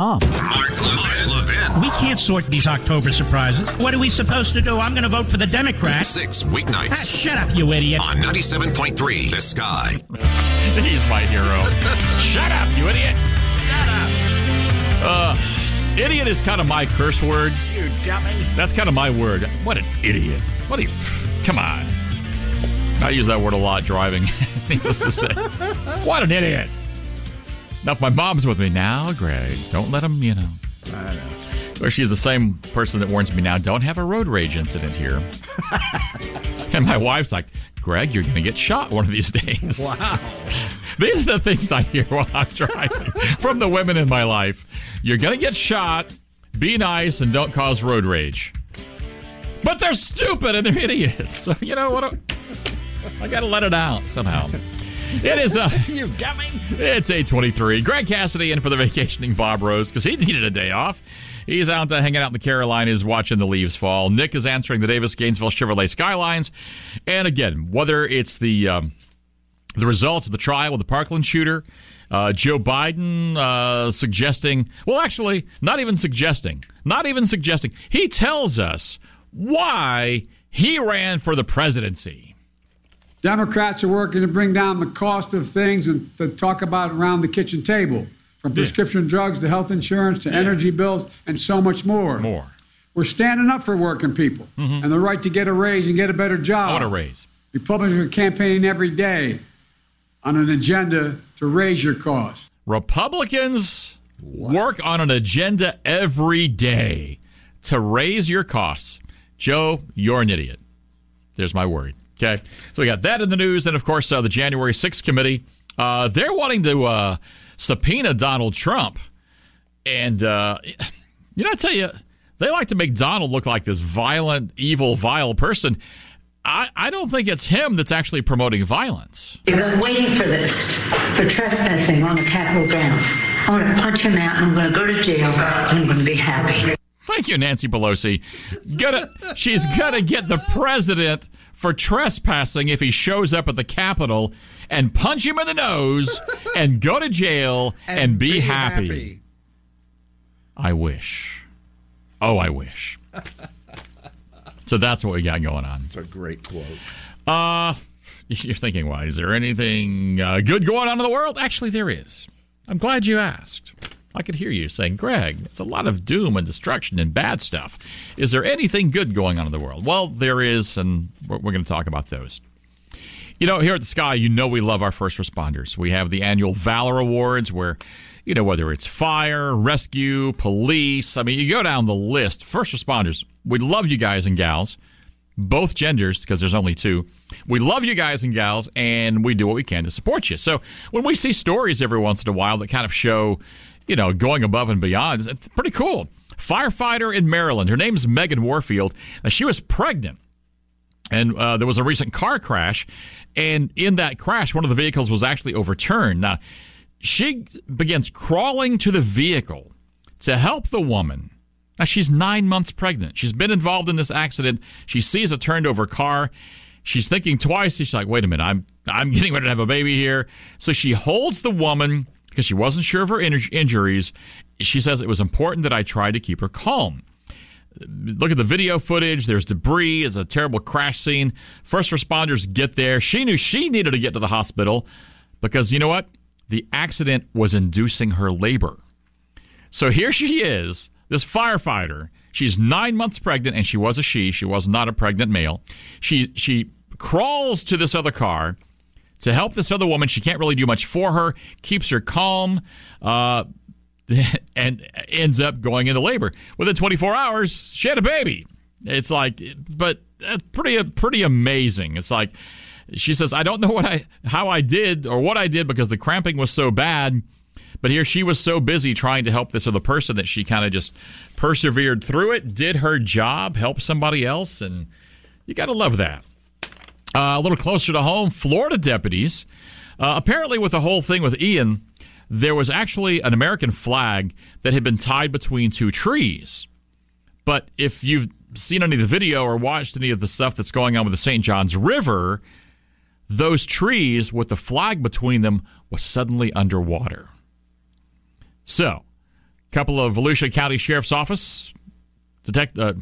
Um. Mark Levin. Levin. We can't sort these October surprises. What are we supposed to do? I'm going to vote for the Democrats. Six Ah, weeknights shut up, you idiot. on 97.3 The Sky. He's my hero. Shut up, you idiot. Shut up. Uh, idiot is kind of my curse word. You dummy. That's kind of my word. What an idiot. What a. Come on. I use that word a lot driving. Needless to say. What an idiot. Now, if my mom's with me now, Greg, don't let him, you know. I know. Or she's the same person that warns me now, don't have a road rage incident here. and my wife's like, Greg, you're going to get shot one of these days. Wow. These are the things I hear while I'm driving from the women in my life. You're going to get shot. Be nice and don't cause road rage. But they're stupid and they're idiots. So, you know what? I got to let it out somehow. It is uh You dummy. it's 823. Greg Cassidy in for the vacationing Bob Rose because he needed a day off. He's out uh, hanging out in the Carolinas watching the leaves fall. Nick is answering the Davis Gainesville Chevrolet Skylines. And again, whether it's the um, the results of the trial with the Parkland shooter, uh, Joe Biden uh, suggesting, well, actually, not even suggesting, not even suggesting. He tells us why he ran for the presidency. Democrats are working to bring down the cost of things and to talk about around the kitchen table, from prescription drugs to health insurance to energy bills and so much more. More. We're standing up for working people mm-hmm. and the right to get a raise and get a better job. I want to raise. Republicans are campaigning every day on an agenda to raise your costs. Republicans work on an agenda every day to raise your costs. Joe, you're an idiot. There's my word. Okay. So we got that in the news. And of course, uh, the January 6th committee, uh, they're wanting to uh, subpoena Donald Trump. And, uh, you know, I tell you, they like to make Donald look like this violent, evil, vile person. I, I don't think it's him that's actually promoting violence. I've been waiting for this, for trespassing on the Capitol grounds. I'm going to punch him out. I'm going to go to jail. and I'm going to be happy. Thank you, Nancy Pelosi. Gonna, she's gonna get the president for trespassing if he shows up at the Capitol and punch him in the nose and go to jail and, be, happy. I wish. Oh, I wish. so that's what we got going on. It's a great quote. Uh, you're thinking, why? Is there anything uh, good going on in the world? Actually, there is. I'm glad you asked. I could hear you saying, Greg, it's a lot of doom and destruction and bad stuff. Is there anything good going on in the world? Well, there is, and we're, we're going to talk about those. You know, here at the Sky, you know we love our first responders. We have the annual Valor Awards where, you know, whether it's fire, rescue, police, I mean, you go down the list. First responders, we love you guys and gals, both genders, because there's only two. We love you guys and gals, and we do what we can to support you. So when we see stories every once in a while that kind of show, you know, going above and beyond, it's pretty cool. Firefighter in Maryland. Her name's Megan Warfield. and she was pregnant. And uh, there was a recent car crash. And in that crash one of the vehicles was actually overturned. Now she begins crawling to the vehicle to help the woman. Now she's nine months pregnant. She's been involved in this accident. She sees a turned over car. She's thinking twice. She's like wait a minute. I'm i'm getting ready to have a baby here. So she holds the woman because she wasn't sure of her inj- injuries she says it was important that i tried to keep her calm look at the video footage. There's debris. It's a terrible crash scene. First responders get there. She knew she needed to get to the hospital because you know what? The accident was inducing her labor. So here she is, this firefighter. She's nine months pregnant, and she was a she. She was not a pregnant male. She she crawls to this other car to help this other woman. She can't really do much for her. Keeps her calm. Uh, and ends up going into labor. Within 24 hours, she had a baby. It's like, but that's pretty pretty amazing. It's like she says, I don't know what I how I did or what I did because the cramping was so bad. But here she was so busy trying to help this other person that she kind of just persevered through it, did her job, helped somebody else, and you got to love that. Uh, a little closer to home, Florida deputies. Uh, apparently, with the whole thing with Ian, there was actually an American flag that had been tied between two trees. But if you've seen any of the video or watched any of the stuff that's going on with the St. Johns River, those trees with the flag between them was suddenly underwater. So, a couple of Volusia County Sheriff's Office detect, uh,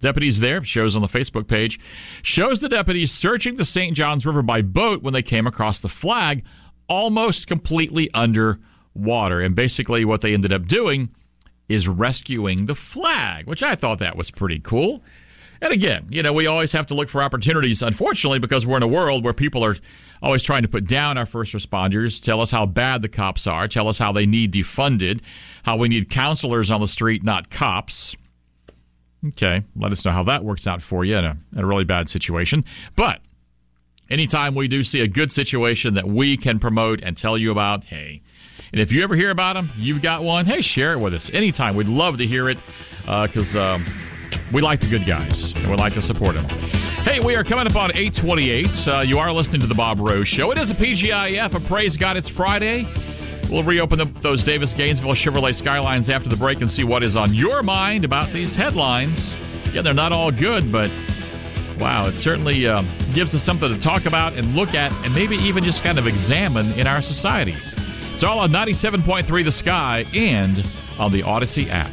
deputies there shows on the Facebook page shows the deputies searching the St. Johns River by boat when they came across the flag almost completely under water. And basically, what they ended up doing is rescuing the flag, which I thought that was pretty cool. And again, you know, we always have to look for opportunities, unfortunately, because we're in a world where people are always trying to put down our first responders, tell us how bad the cops are, tell us how they need defunded, how we need counselors on the street, not cops. Okay, let us know how that works out for you in a, in a really bad situation. But anytime we do see a good situation that we can promote and tell you about, hey, and if you ever hear about them, you've got one, hey, share it with us anytime. We'd love to hear it because uh, um, we like the good guys and we like to support them. Hey, we are coming up on 828. Uh, you are listening to The Bob Rose Show. It is a PGIF, a praise God it's Friday. We'll reopen the, those Davis Gainesville Chevrolet Skylines after the break and see what is on your mind about these headlines. Yeah, they're not all good, but wow, it certainly uh, gives us something to talk about and look at and maybe even just kind of examine in our society. It's all on 97.3 The Sky and on the Odyssey app.